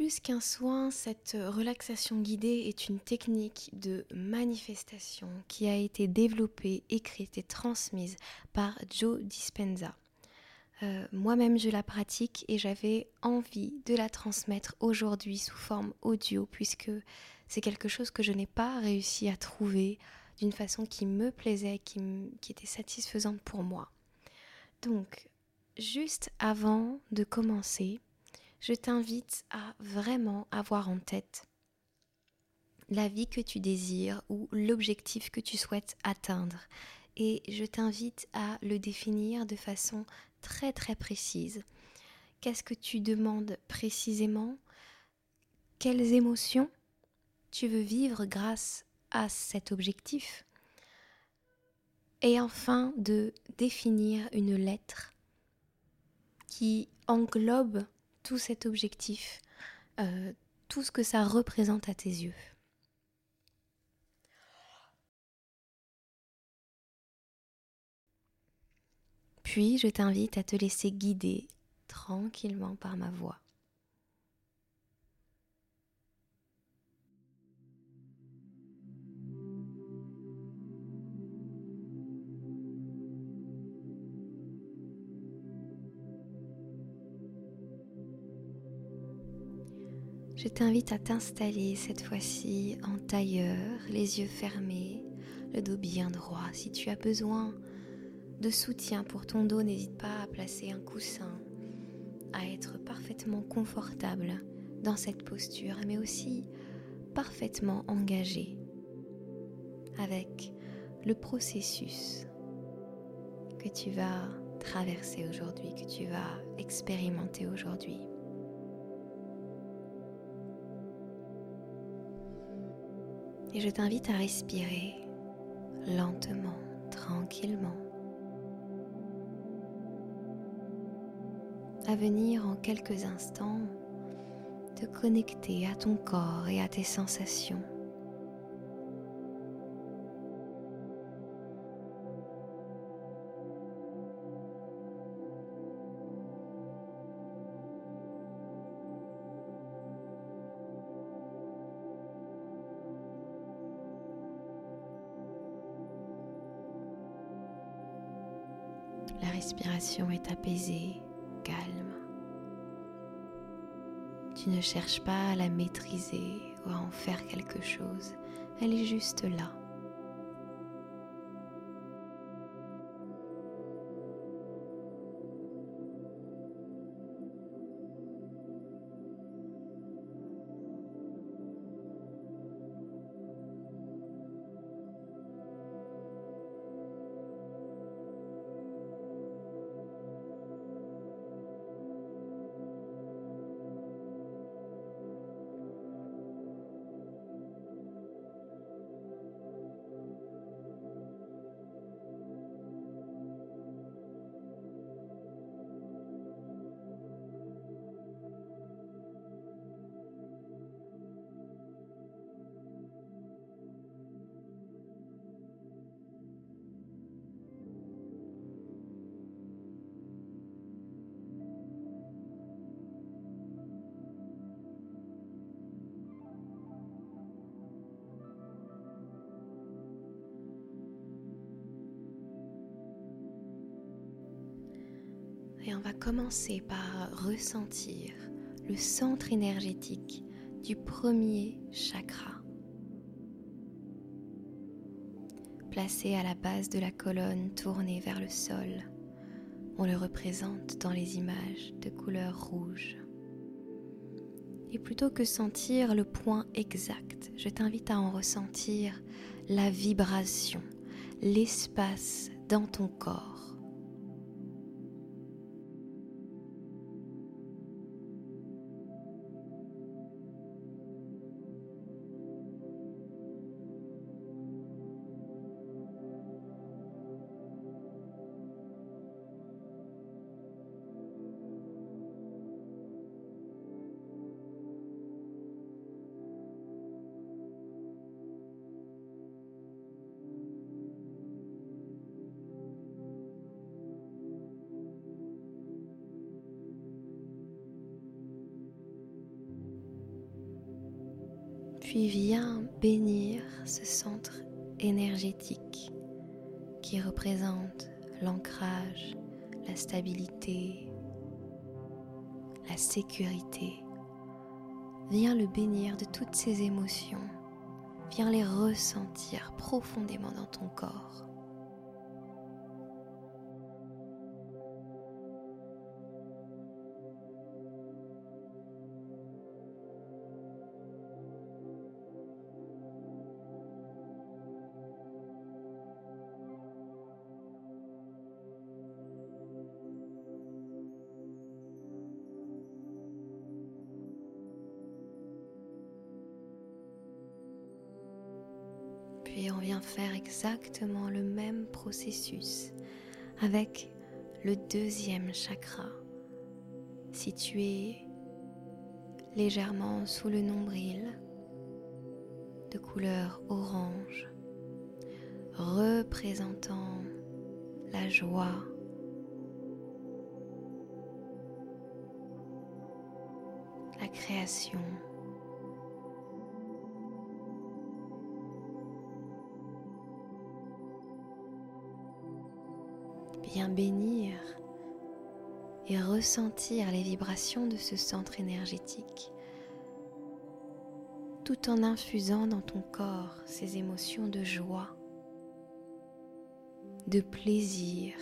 Plus qu'un soin, cette relaxation guidée est une technique de manifestation qui a été développée, écrite et transmise par Joe Dispenza. Euh, moi-même, je la pratique et j'avais envie de la transmettre aujourd'hui sous forme audio puisque c'est quelque chose que je n'ai pas réussi à trouver d'une façon qui me plaisait, qui, qui était satisfaisante pour moi. Donc, juste avant de commencer, je t'invite à vraiment avoir en tête la vie que tu désires ou l'objectif que tu souhaites atteindre. Et je t'invite à le définir de façon très très précise. Qu'est-ce que tu demandes précisément? Quelles émotions tu veux vivre grâce à cet objectif? Et enfin de définir une lettre qui englobe cet objectif, euh, tout ce que ça représente à tes yeux. Puis je t'invite à te laisser guider tranquillement par ma voix. Je t'invite à t'installer cette fois-ci en tailleur, les yeux fermés, le dos bien droit. Si tu as besoin de soutien pour ton dos, n'hésite pas à placer un coussin, à être parfaitement confortable dans cette posture, mais aussi parfaitement engagé avec le processus que tu vas traverser aujourd'hui, que tu vas expérimenter aujourd'hui. Et je t'invite à respirer lentement, tranquillement. À venir en quelques instants te connecter à ton corps et à tes sensations. Est apaisée, calme. Tu ne cherches pas à la maîtriser ou à en faire quelque chose. Elle est juste là. On va commencer par ressentir le centre énergétique du premier chakra. Placé à la base de la colonne tournée vers le sol, on le représente dans les images de couleur rouge. Et plutôt que sentir le point exact, je t'invite à en ressentir la vibration, l'espace dans ton corps. Puis viens bénir ce centre énergétique qui représente l'ancrage, la stabilité, la sécurité. Viens le bénir de toutes ces émotions. Viens les ressentir profondément dans ton corps. Puis on vient faire exactement le même processus avec le deuxième chakra, situé légèrement sous le nombril, de couleur orange, représentant la joie, la création. Bien bénir et ressentir les vibrations de ce centre énergétique tout en infusant dans ton corps ces émotions de joie, de plaisir,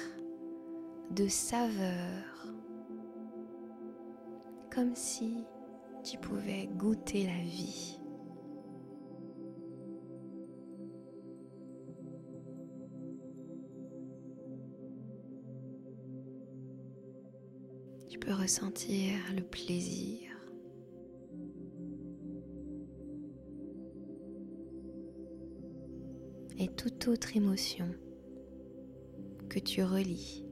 de saveur, comme si tu pouvais goûter la vie. Ressentir le plaisir. Et toute autre émotion que tu relis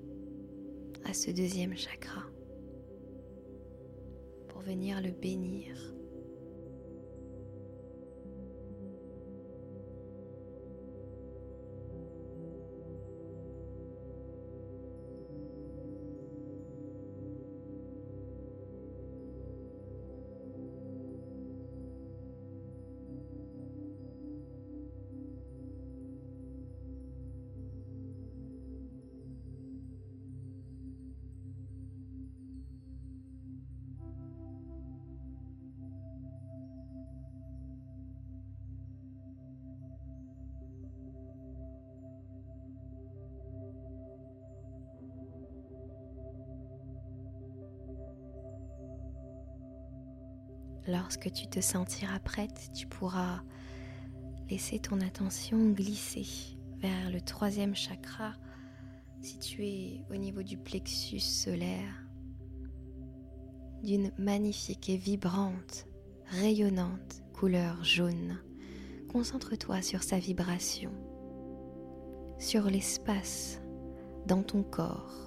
à ce deuxième chakra pour venir le bénir. Lorsque tu te sentiras prête, tu pourras laisser ton attention glisser vers le troisième chakra situé au niveau du plexus solaire d'une magnifique et vibrante, rayonnante couleur jaune. Concentre-toi sur sa vibration, sur l'espace dans ton corps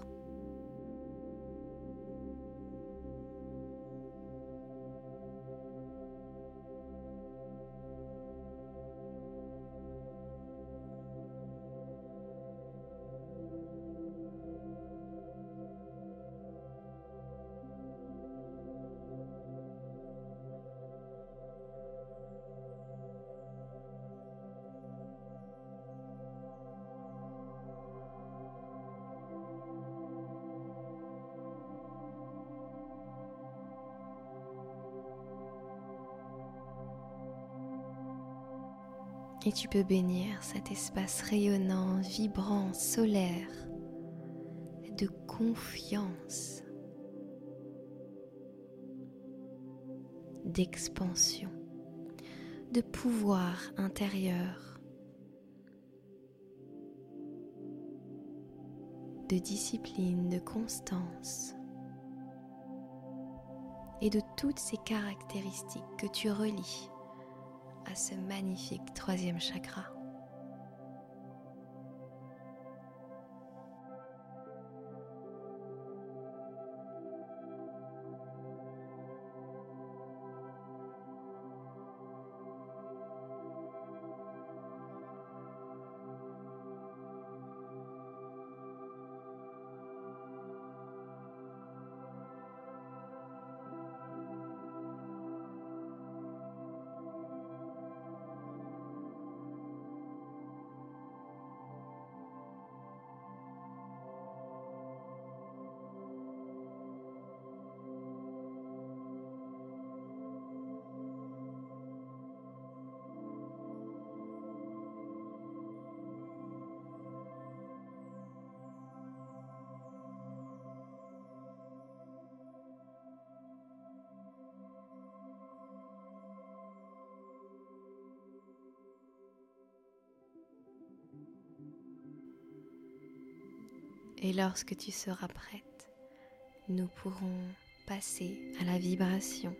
Et tu peux bénir cet espace rayonnant, vibrant, solaire, de confiance, d'expansion, de pouvoir intérieur, de discipline, de constance et de toutes ces caractéristiques que tu relis à ce magnifique troisième chakra. Et lorsque tu seras prête, nous pourrons passer à la vibration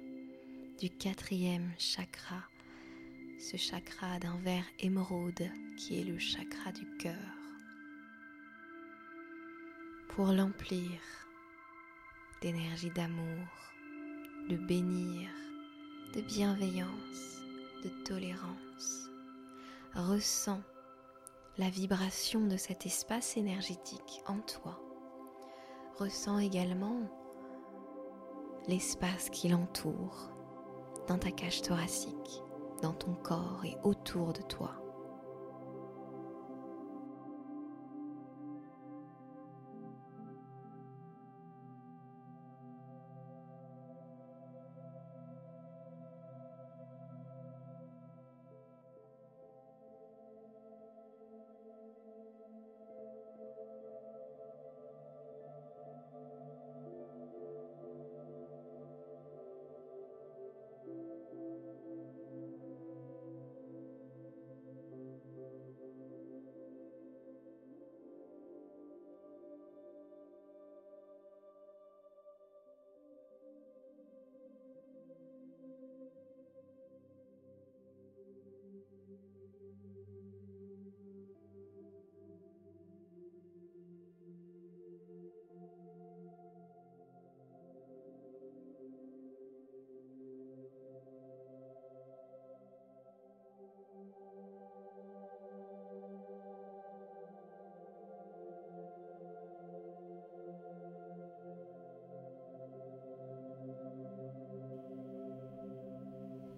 du quatrième chakra, ce chakra d'un vert émeraude qui est le chakra du cœur. Pour l'emplir d'énergie d'amour, de bénir, de bienveillance, de tolérance. Ressens la vibration de cet espace énergétique en toi. Ressens également l'espace qui l'entoure dans ta cage thoracique, dans ton corps et autour de toi.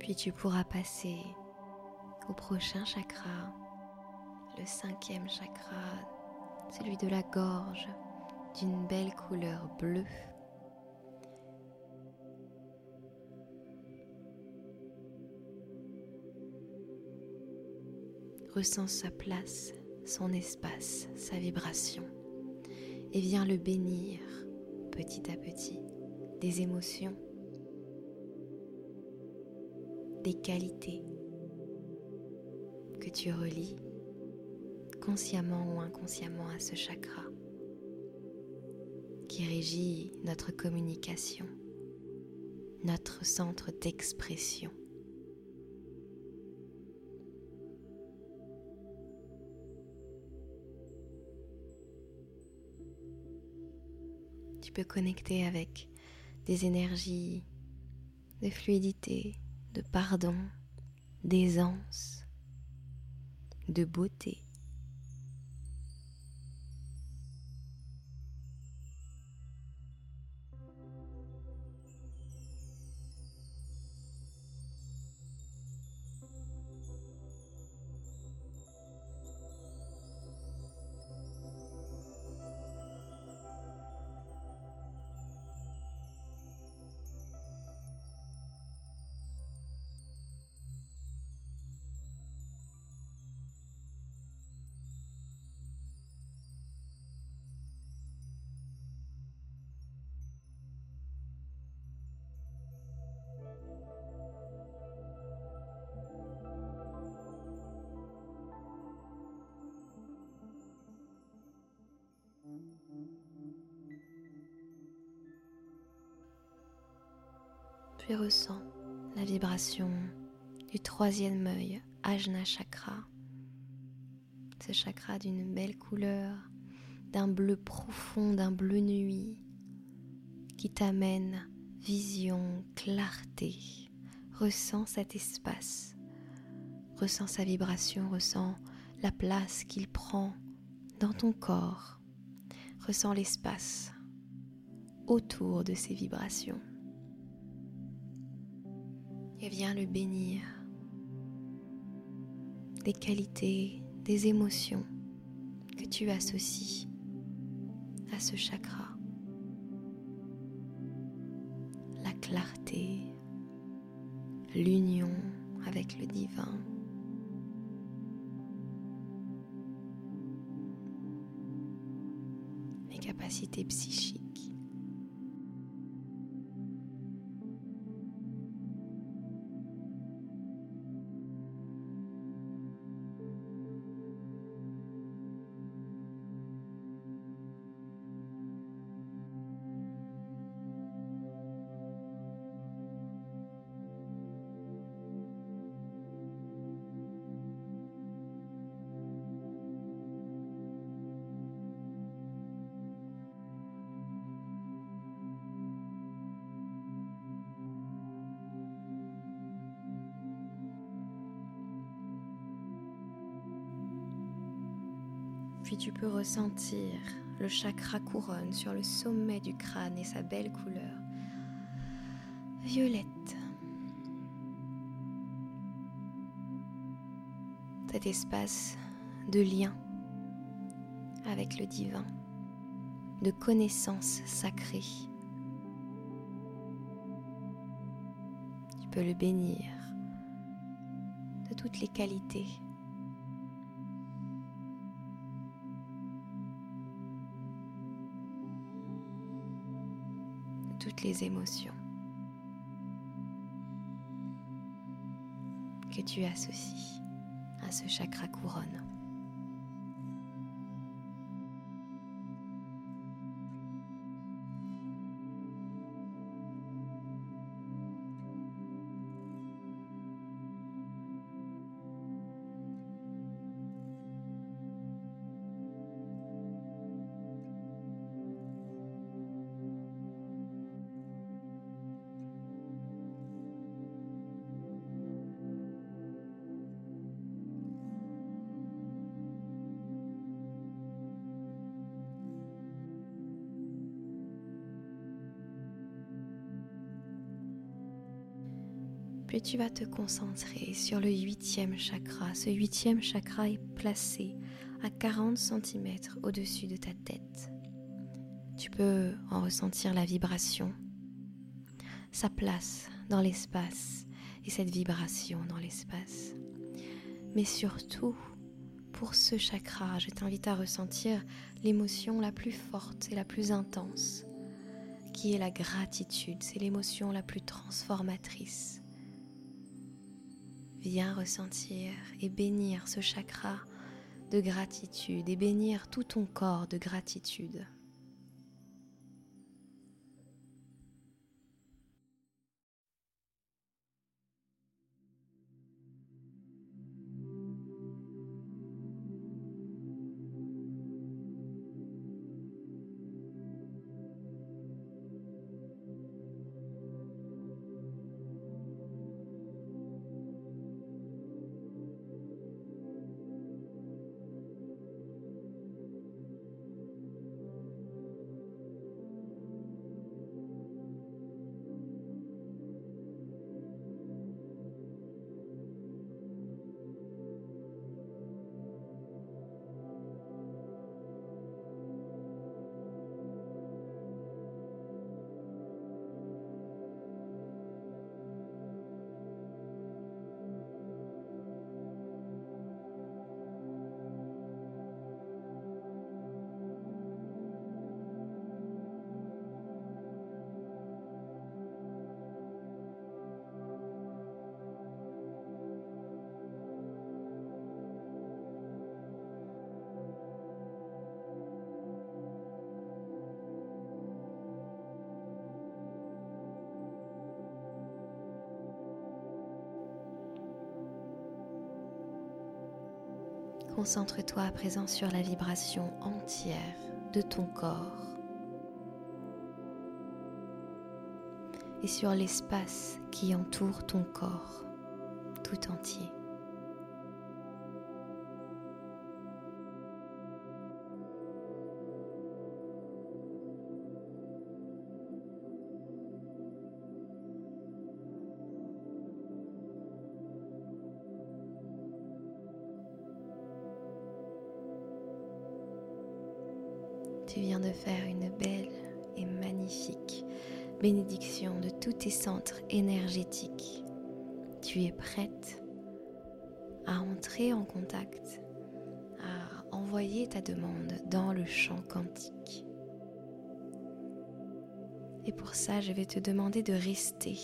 Puis tu pourras passer au prochain chakra, le cinquième chakra, celui de la gorge, d'une belle couleur bleue. Ressens sa place, son espace, sa vibration et viens le bénir petit à petit des émotions des qualités que tu relis consciemment ou inconsciemment à ce chakra qui régit notre communication, notre centre d'expression. Tu peux connecter avec des énergies de fluidité, de pardon, d'aisance, de beauté. Puis ressens la vibration du troisième œil, Ajna Chakra. Ce chakra d'une belle couleur, d'un bleu profond, d'un bleu nuit, qui t'amène vision, clarté. Ressens cet espace, ressens sa vibration, ressens la place qu'il prend dans ton corps. Ressens l'espace autour de ces vibrations. Et viens le bénir des qualités, des émotions que tu associes à ce chakra. La clarté, l'union avec le divin. les capacités psychiques. Tu peux ressentir le chakra couronne sur le sommet du crâne et sa belle couleur violette. Cet espace de lien avec le divin, de connaissance sacrée. Tu peux le bénir de toutes les qualités les émotions que tu associes à ce chakra couronne. Puis tu vas te concentrer sur le huitième chakra. Ce huitième chakra est placé à 40 cm au-dessus de ta tête. Tu peux en ressentir la vibration, sa place dans l'espace et cette vibration dans l'espace. Mais surtout, pour ce chakra, je t'invite à ressentir l'émotion la plus forte et la plus intense, qui est la gratitude. C'est l'émotion la plus transformatrice. Viens ressentir et bénir ce chakra de gratitude et bénir tout ton corps de gratitude. Concentre-toi à présent sur la vibration entière de ton corps et sur l'espace qui entoure ton corps tout entier. Centres énergétiques. Tu es prête à entrer en contact, à envoyer ta demande dans le champ quantique. Et pour ça, je vais te demander de rester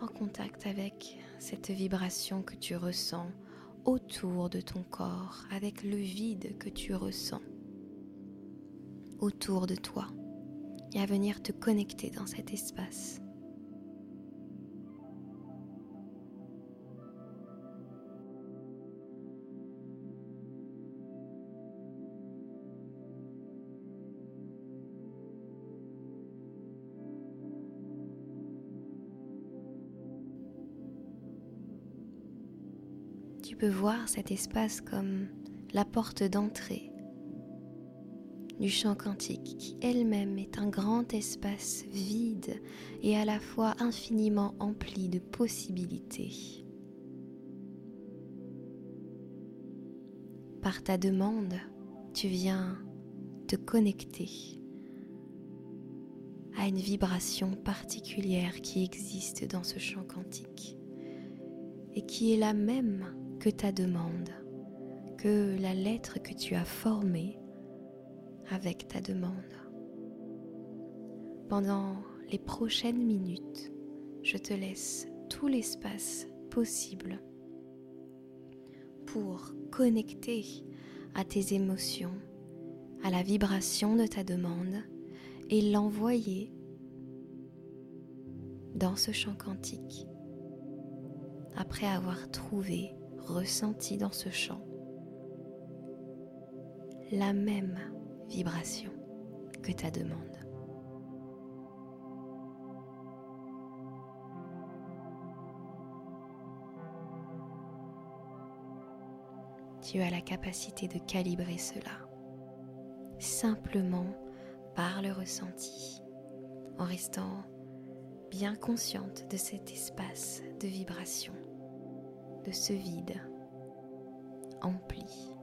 en contact avec cette vibration que tu ressens autour de ton corps, avec le vide que tu ressens autour de toi et à venir te connecter dans cet espace. Tu peux voir cet espace comme la porte d'entrée du champ quantique qui elle-même est un grand espace vide et à la fois infiniment empli de possibilités. Par ta demande, tu viens te connecter à une vibration particulière qui existe dans ce champ quantique et qui est la même que ta demande, que la lettre que tu as formée avec ta demande. Pendant les prochaines minutes, je te laisse tout l'espace possible pour connecter à tes émotions, à la vibration de ta demande et l'envoyer dans ce champ quantique après avoir trouvé, ressenti dans ce champ la même vibration que ta demande. Tu as la capacité de calibrer cela simplement par le ressenti, en restant bien consciente de cet espace de vibration, de ce vide empli.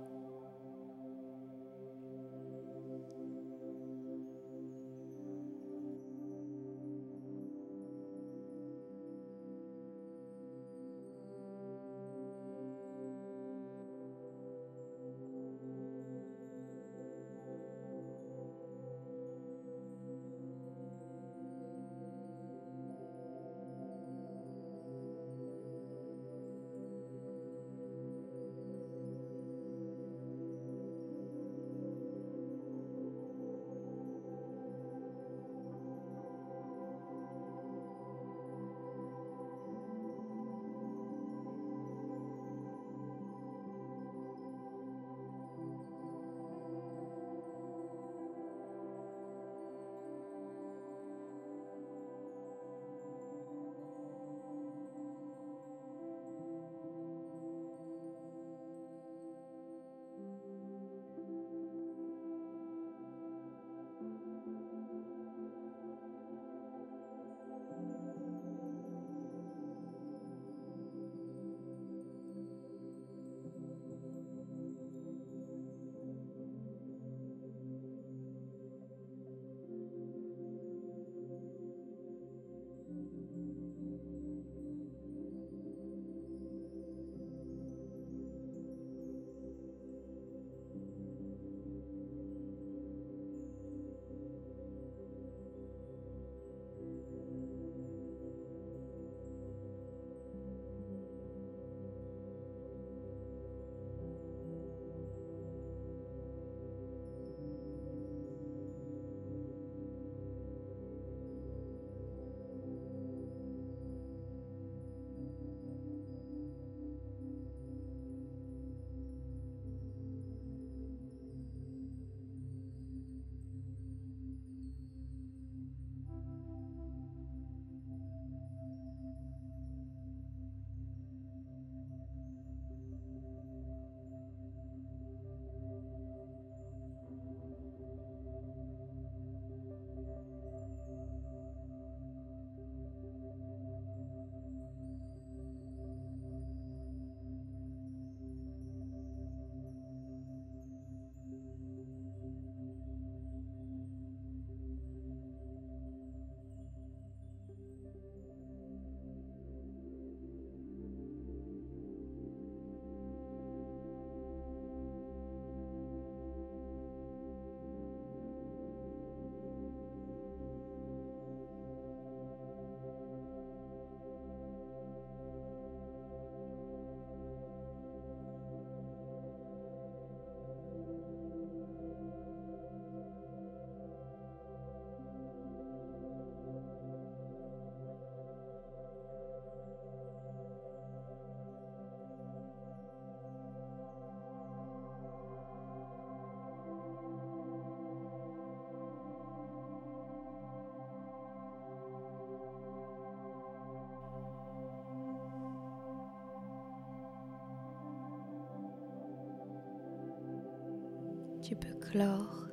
Tu peux clore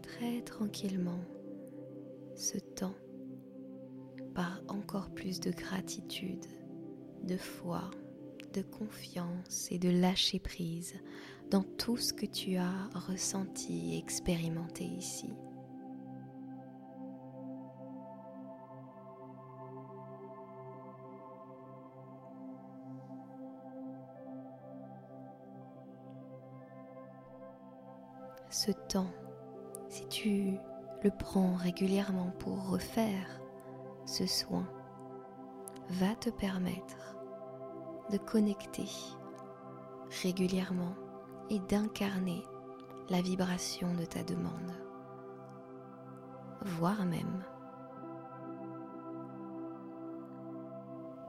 très tranquillement ce temps par encore plus de gratitude, de foi, de confiance et de lâcher prise dans tout ce que tu as ressenti et expérimenté ici. Ce temps, si tu le prends régulièrement pour refaire ce soin, va te permettre de connecter régulièrement et d'incarner la vibration de ta demande, voire même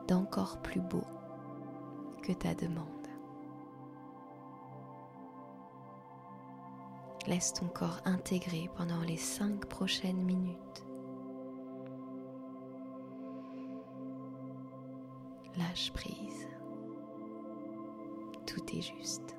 d'encore plus beau que ta demande. Laisse ton corps intégrer pendant les cinq prochaines minutes. Lâche prise. Tout est juste.